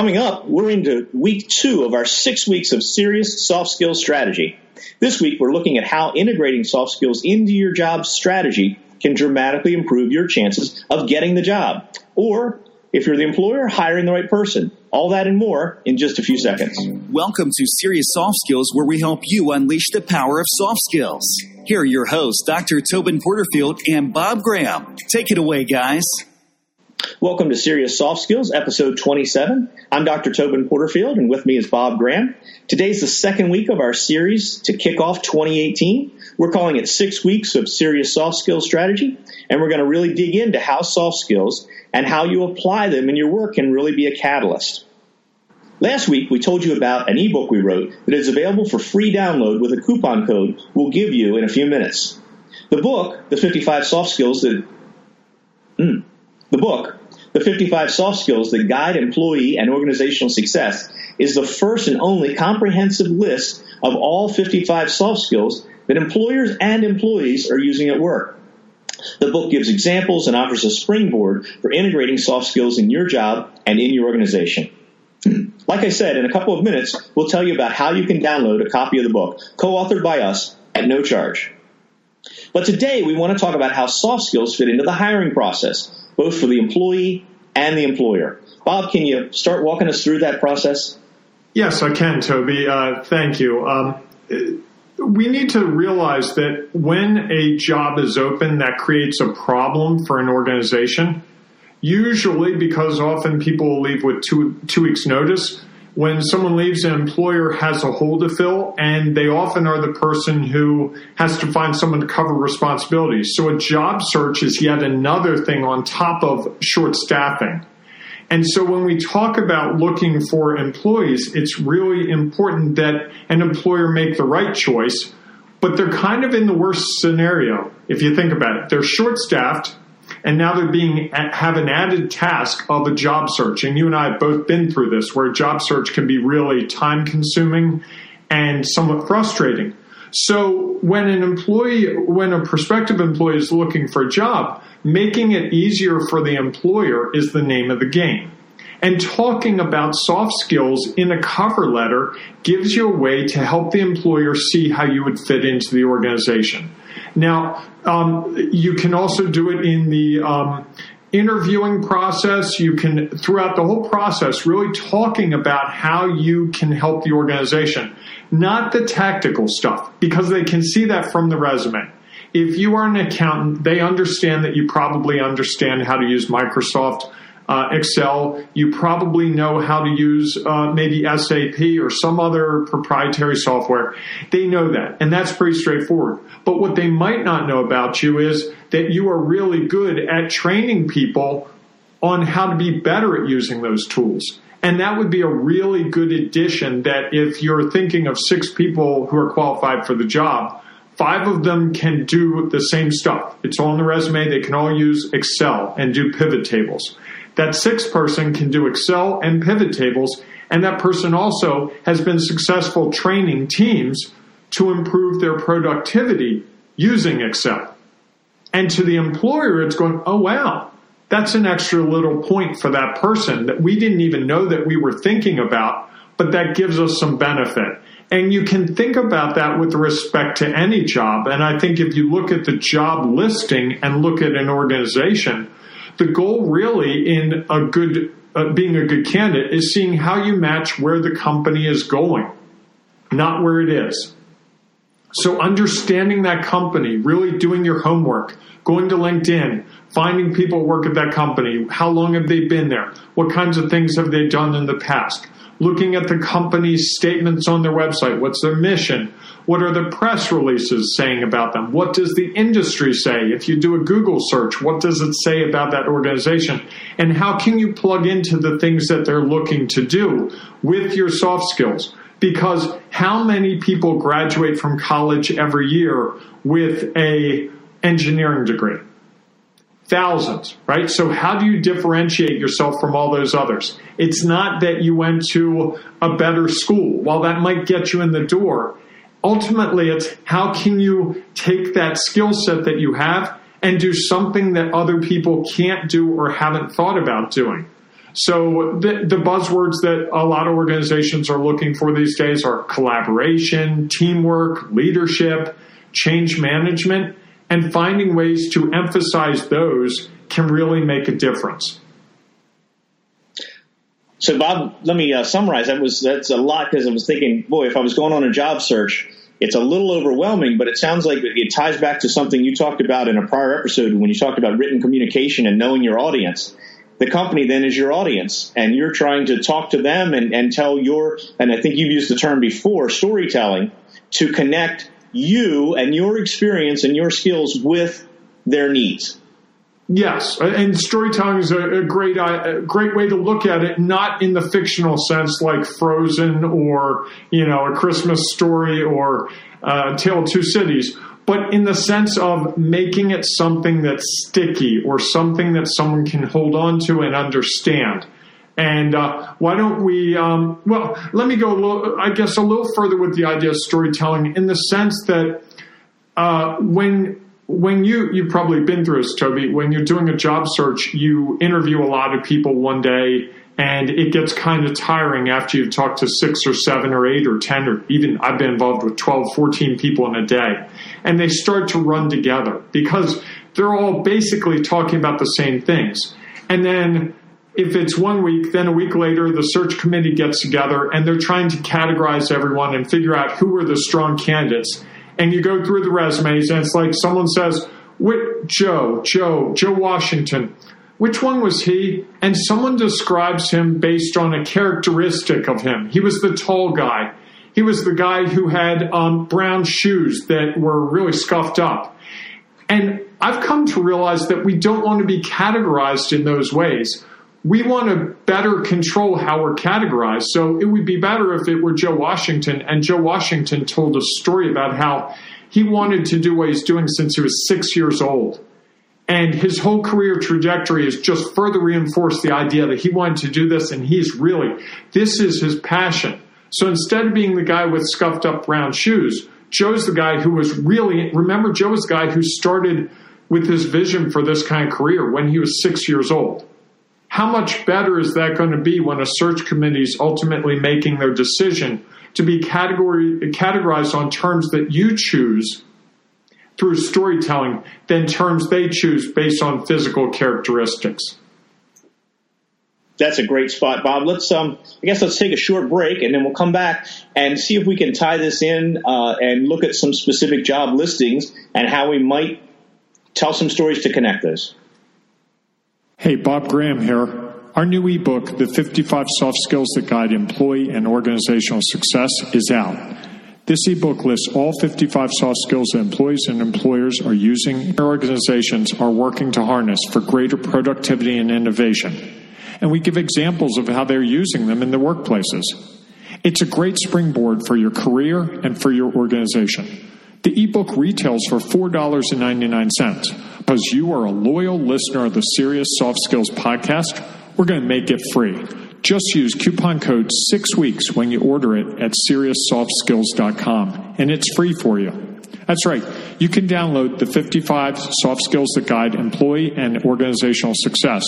Coming up, we're into week two of our six weeks of serious soft skills strategy. This week, we're looking at how integrating soft skills into your job strategy can dramatically improve your chances of getting the job. Or, if you're the employer, hiring the right person. All that and more in just a few seconds. Welcome to Serious Soft Skills, where we help you unleash the power of soft skills. Here are your hosts, Dr. Tobin Porterfield and Bob Graham. Take it away, guys. Welcome to Serious Soft Skills, episode 27. I'm Dr. Tobin Porterfield, and with me is Bob Graham. Today's the second week of our series to kick off 2018. We're calling it Six Weeks of Serious Soft Skills Strategy, and we're going to really dig into how soft skills and how you apply them in your work can really be a catalyst. Last week, we told you about an ebook we wrote that is available for free download with a coupon code we'll give you in a few minutes. The book, The 55 Soft Skills That. The book, The 55 Soft Skills That Guide Employee and Organizational Success, is the first and only comprehensive list of all 55 soft skills that employers and employees are using at work. The book gives examples and offers a springboard for integrating soft skills in your job and in your organization. Like I said, in a couple of minutes, we'll tell you about how you can download a copy of the book, co-authored by us at no charge. But today we want to talk about how soft skills fit into the hiring process, both for the employee and the employer. Bob, can you start walking us through that process? Yes, I can, Toby. Uh, thank you. Um, we need to realize that when a job is open, that creates a problem for an organization. Usually, because often people leave with two two weeks' notice. When someone leaves, an employer has a hole to fill, and they often are the person who has to find someone to cover responsibilities. So, a job search is yet another thing on top of short staffing. And so when we talk about looking for employees, it's really important that an employer make the right choice, but they're kind of in the worst scenario if you think about it. They're short staffed and now they're being have an added task of a job search. And you and I have both been through this where job search can be really time consuming and somewhat frustrating. So when an employee, when a prospective employee is looking for a job, making it easier for the employer is the name of the game. And talking about soft skills in a cover letter gives you a way to help the employer see how you would fit into the organization. Now, um, you can also do it in the um, interviewing process. You can, throughout the whole process, really talking about how you can help the organization, not the tactical stuff, because they can see that from the resume if you are an accountant, they understand that you probably understand how to use Microsoft uh, Excel. You probably know how to use uh, maybe SAP or some other proprietary software. They know that, and that's pretty straightforward. But what they might not know about you is that you are really good at training people on how to be better at using those tools. And that would be a really good addition that if you're thinking of six people who are qualified for the job, Five of them can do the same stuff. It's in the resume. They can all use Excel and do pivot tables. That sixth person can do Excel and pivot tables, and that person also has been successful training teams to improve their productivity using Excel. And to the employer, it's going, oh, wow, that's an extra little point for that person that we didn't even know that we were thinking about, but that gives us some benefit. And you can think about that with respect to any job. And I think if you look at the job listing and look at an organization, the goal really in a good uh, being a good candidate is seeing how you match where the company is going, not where it is. So understanding that company, really doing your homework, going to LinkedIn, finding people work at that company, how long have they been there? What kinds of things have they done in the past? looking at the company's statements on their website. What's their mission? What are the press releases saying about them? What does the industry say? If you do a Google search, what does it say about that organization? And how can you plug into the things that they're looking to do with your soft skills? Because how many people graduate from college every year with a engineering degree? thousands, right? So how do you differentiate yourself from all those others? It's not that you went to a better school. While that might get you in the door, ultimately it's how can you take that skill set that you have and do something that other people can't do or haven't thought about doing. So the, the, buzzwords that a lot of organizations are looking for these days are collaboration, teamwork, leadership, change management, and finding ways to emphasize those can really make a difference. So, Bob, let me uh, summarize. That was that's a lot because I was thinking, boy, if I was going on a job search, it's a little overwhelming. But it sounds like it ties back to something you talked about in a prior episode when you talked about written communication and knowing your audience the company then is your audience and you're trying to talk to them and, and tell your, and I think you've used the term before, storytelling to connect you and your experience and your skills with their needs. Yes, and storytelling is a, great a great way to look at it, not in the fictional sense like Frozen or you know a Christmas story or uh, Tale of Two Cities, but in the sense of making it something that's sticky or something that someone can hold on to and understand. And uh, why don't we? Um, well, let me go. A little, I guess a little further with the idea of storytelling, in the sense that uh, when when you you've probably been through this, Toby. When you're doing a job search, you interview a lot of people one day, and it gets kind of tiring after you've talked to six or seven or eight or 10 or even I've been involved with 12, 14 people in a day. And they start to run together because they're all basically talking about the same things. And then if it's one week, then a week later, the search committee gets together and they're trying to categorize everyone and figure out who are the strong candidates. And you go through the resumes and it's like someone says, "Which Joe, Joe, Joe Washington which one was he? And someone describes him based on a characteristic of him. He was the tall guy. He was the guy who had um, brown shoes that were really scuffed up. And I've come to realize that we don't want to be categorized in those ways. We want to better control how we're categorized. So it would be better if it were Joe Washington and Joe Washington told a story about how he wanted to do what he's doing since he was six years old and his whole career trajectory has just further reinforced the idea that he wanted to do this and he's really, this is his passion. So instead of being the guy with scuffed up brown shoes, Joe's the guy who was really, remember, Joe was the guy who started with his vision for this kind of career when he was six years old. How much better is that going to be when a search committee is ultimately making their decision to be category, categorized on terms that you choose through storytelling than terms they choose based on physical characteristics. That's a great spot, Bob. Let's, um, I guess, let's take a short break, and then we'll come back and see if we can tie this in uh, and look at some specific job listings and how we might tell some stories to connect those. Hey, Bob Graham here. Our new ebook, The 55 Soft Skills That Guide Employee and Organizational Success, is out. This ebook lists all 55 soft skills that employees and employers are using, their organizations are working to harness for greater productivity and innovation. And we give examples of how they're using them in their workplaces. It's a great springboard for your career and for your organization. The ebook retails for $4.99. Because you are a loyal listener of the Serious Soft Skills podcast, we're going to make it free. Just use coupon code 6 weeks when you order it at SeriousSoftSkills.com, and it's free for you. That's right. You can download the 55 soft skills that guide employee and organizational success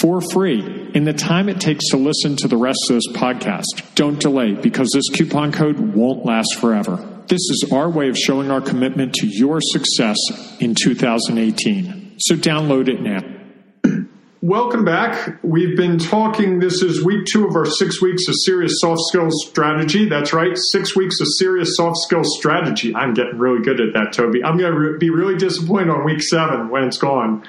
for free in the time it takes to listen to the rest of this podcast. Don't delay because this coupon code won't last forever. This is our way of showing our commitment to your success in 2018. So download it now. Welcome back. We've been talking. This is week two of our six weeks of serious soft skills strategy. That's right, six weeks of serious soft skills strategy. I'm getting really good at that, Toby. I'm going to re- be really disappointed on week seven when it's gone.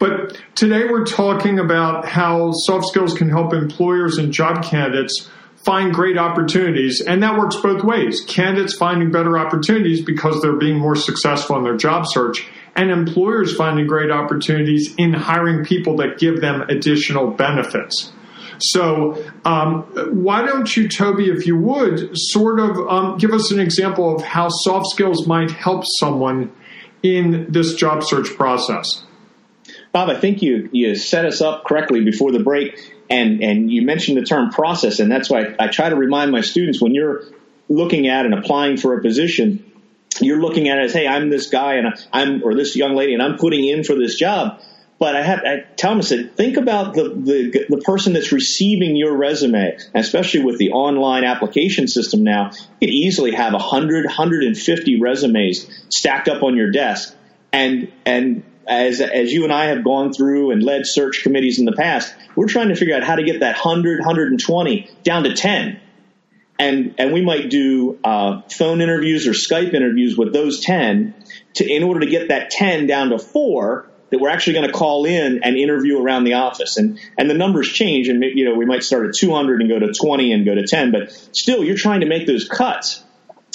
But today we're talking about how soft skills can help employers and job candidates find great opportunities. And that works both ways. Candidates finding better opportunities because they're being more successful in their job search and employers finding great opportunities in hiring people that give them additional benefits. So, um, why don't you, Toby, if you would, sort of um, give us an example of how soft skills might help someone in this job search process? Bob, I think you you set us up correctly before the break, and and you mentioned the term process, and that's why I try to remind my students when you're looking at and applying for a position you're looking at it as, hey, I'm this guy and I'm, or this young lady and I'm putting in for this job. but I had I tell them I said, think about the, the the person that's receiving your resume, especially with the online application system now. You could easily have 100, 150 resumes stacked up on your desk, and and as as you and I have gone through and led search committees in the past, we're trying to figure out how to get that 100, 120 down to 10. And, and we might do uh, phone interviews or Skype interviews with those 10 to in order to get that 10 down to four that we're actually going to call in and interview around the office. And, and the numbers change and, you know, we might start at 200 and go to 20 and go to 10, but still you're trying to make those cuts.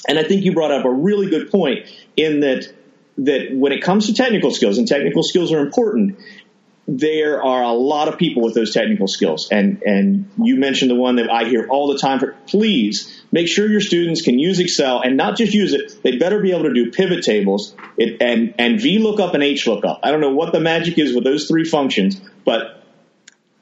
And I think you brought up a really good point in that that when it comes to technical skills, and technical skills are important, there are a lot of people with those technical skills. And, and you mentioned the one that I hear all the time for, please make sure your students can use Excel and not just use it. They better be able to do pivot tables it, and, and VLOOKUP and HLOOKUP. I don't know what the magic is with those three functions, but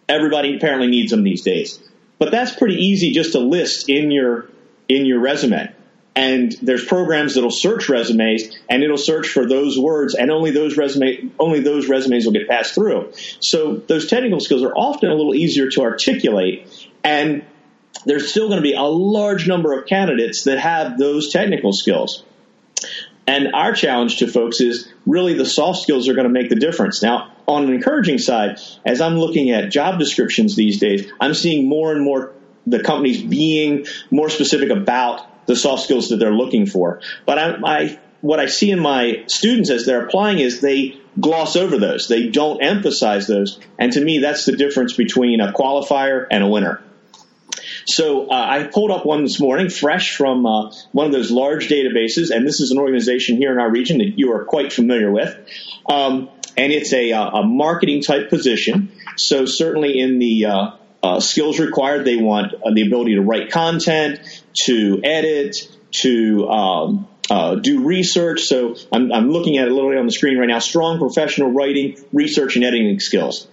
everybody apparently needs them these days. But that's pretty easy just to list in your, in your resume and there's programs that'll search resumes and it'll search for those words and only those resume only those resumes will get passed through. So those technical skills are often a little easier to articulate and there's still going to be a large number of candidates that have those technical skills. And our challenge to folks is really the soft skills are going to make the difference. Now, on an encouraging side, as I'm looking at job descriptions these days, I'm seeing more and more the companies being more specific about the soft skills that they're looking for. But I, I what I see in my students as they're applying is they gloss over those. They don't emphasize those. And to me, that's the difference between a qualifier and a winner. So uh, I pulled up one this morning, fresh from uh, one of those large databases, and this is an organization here in our region that you are quite familiar with. Um, and it's a, uh, a, marketing type position. So certainly in the uh, uh, skills required, they want uh, the ability to write content, to edit, to um, uh, do research. So I'm, I'm, looking at it literally on the screen right now. Strong professional writing, research, and editing skills.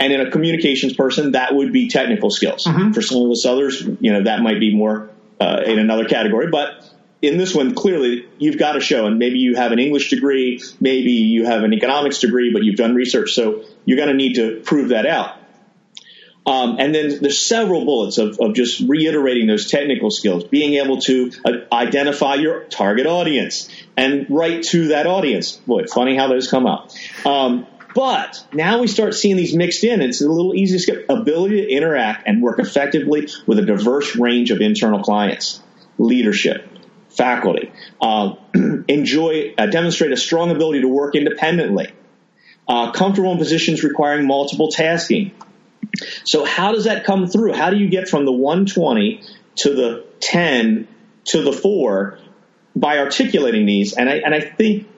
And in a communications person, that would be technical skills. Mm-hmm. For some of us others, you know, that might be more uh, in another category. But in this one, clearly, you've got to show, and maybe you have an English degree, maybe you have an economics degree, but you've done research. So you're going to need to prove that out. Um, and then there's several bullets of, of just reiterating those technical skills, being able to uh, identify your target audience and write to that audience. Boy, funny how those come up. Um, but now we start seeing these mixed in. It's a little easy to skip. Ability to interact and work effectively with a diverse range of internal clients, leadership, faculty. Uh, enjoy, uh, demonstrate a strong ability to work independently. Uh, comfortable in positions requiring multiple tasking, so how does that come through? How do you get from the 120 to the 10 to the 4 by articulating these? And I, and I think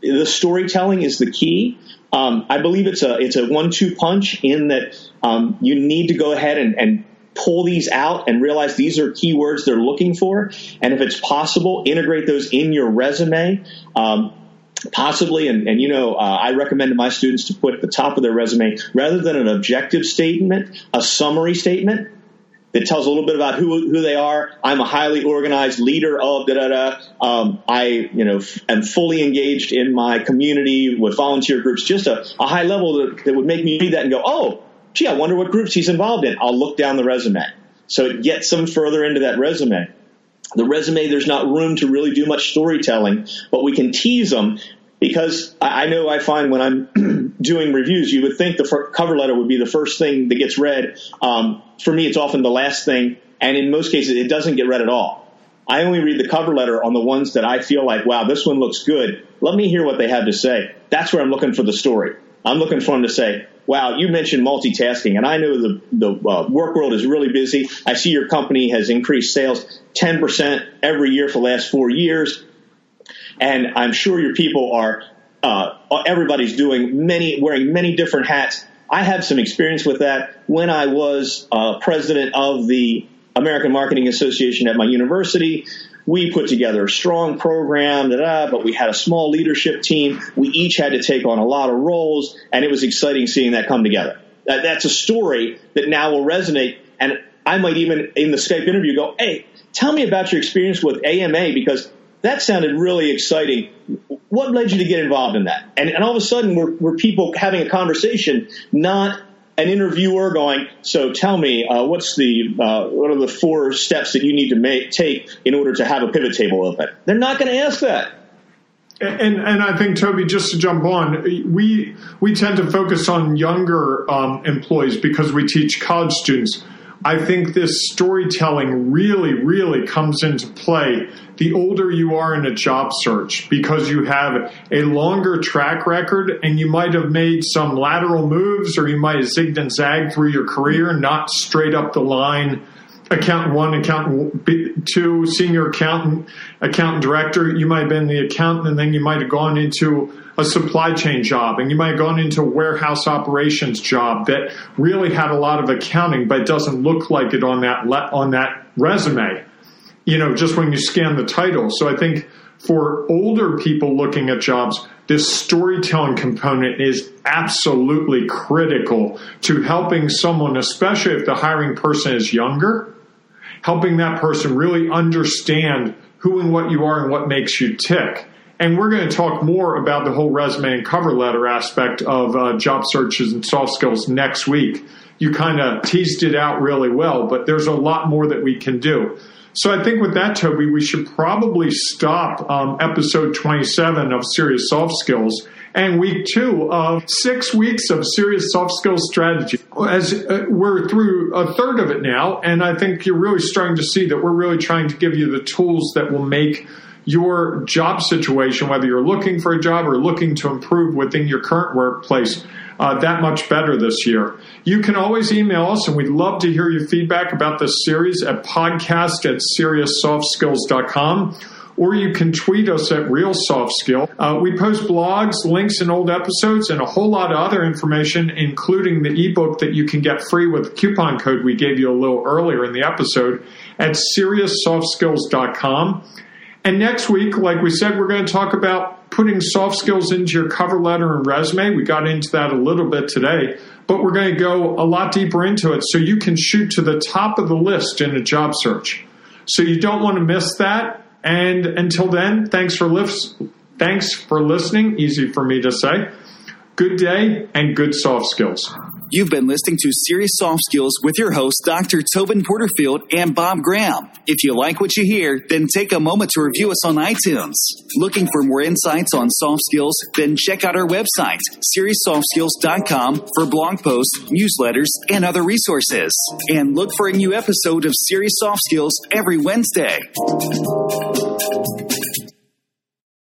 the storytelling is the key. Um, I believe it's a it's a one-two punch in that um, you need to go ahead and, and pull these out and realize these are keywords they're looking for, and if it's possible, integrate those in your resume. Um, possibly, and, and you know, uh, I recommend to my students to put at the top of their resume, rather than an objective statement, a summary statement that tells a little bit about who who they are. I'm a highly organized leader of da da da. Um, I you know f- am fully engaged in my community with volunteer groups. Just a, a high level that, that would make me read that and go, oh, gee, I wonder what groups he's involved in. I'll look down the resume. So it gets them further into that resume. The resume, there's not room to really do much storytelling, but we can tease them because I know I find when I'm doing reviews, you would think the cover letter would be the first thing that gets read. Um, for me, it's often the last thing, and in most cases, it doesn't get read at all. I only read the cover letter on the ones that I feel like, wow, this one looks good. Let me hear what they have to say. That's where I'm looking for the story. I'm looking for them to say, wow, you mentioned multitasking, and I know the, the uh, work world is really busy. I see your company has increased sales 10% every year for the last four years. And I'm sure your people are, uh, everybody's doing many, wearing many different hats. I have some experience with that when I was uh, president of the American Marketing Association at my university. We put together a strong program, but we had a small leadership team. We each had to take on a lot of roles, and it was exciting seeing that come together. That's a story that now will resonate, and I might even in the Skype interview go, "Hey, tell me about your experience with AMA because that sounded really exciting. what led you to get involved in that? And, and all of a sudden, we're, we're people having a conversation, not an interviewer going, so tell me, uh, what's the, uh, what are the four steps that you need to make, take in order to have a pivot table open? They're not going to ask that. And, and I think Toby, just to jump on, we we tend to focus on younger um, employees because we teach college students. I think this storytelling really, really comes into play the older you are in a job search because you have a longer track record and you might have made some lateral moves or you might have zigged and zagged through your career, not straight up the line accountant one, accountant two, senior accountant, accountant director. You might have been the accountant, and then you might have gone into a supply chain job, and you might have gone into a warehouse operations job that really had a lot of accounting, but it doesn't look like it on that on that resume. You know, just when you scan the title. So I think for older people looking at jobs, this storytelling component is absolutely critical to helping someone, especially if the hiring person is younger, helping that person really understand who and what you are and what makes you tick. And we're going to talk more about the whole resume and cover letter aspect of uh, job searches and soft skills next week. You kind of teased it out really well, but there's a lot more that we can do. So I think with that, Toby, we should probably stop um, episode 27 of Serious Soft Skills and week two of six weeks of serious soft skills strategy. As uh, we're through a third of it now, and I think you're really starting to see that we're really trying to give you the tools that will make your job situation, whether you're looking for a job or looking to improve within your current workplace, uh, that much better this year. You can always email us, and we'd love to hear your feedback about this series at podcast at serioussoftskills.com or you can tweet us at Real Soft Skill. Uh, we post blogs, links, and old episodes, and a whole lot of other information, including the ebook that you can get free with the coupon code we gave you a little earlier in the episode at serioussoftskills.com. And next week, like we said, we're going to talk about putting soft skills into your cover letter and resume. We got into that a little bit today, but we're going to go a lot deeper into it so you can shoot to the top of the list in a job search. So you don't want to miss that. And until then, thanks for lifts, thanks for listening. Easy for me to say. Good day and good soft skills. You've been listening to Serious Soft Skills with your hosts, Dr. Tobin Porterfield and Bob Graham. If you like what you hear, then take a moment to review us on iTunes. Looking for more insights on soft skills? Then check out our website, SeriousSoftSkills.com for blog posts, newsletters, and other resources. And look for a new episode of Serious Soft Skills every Wednesday.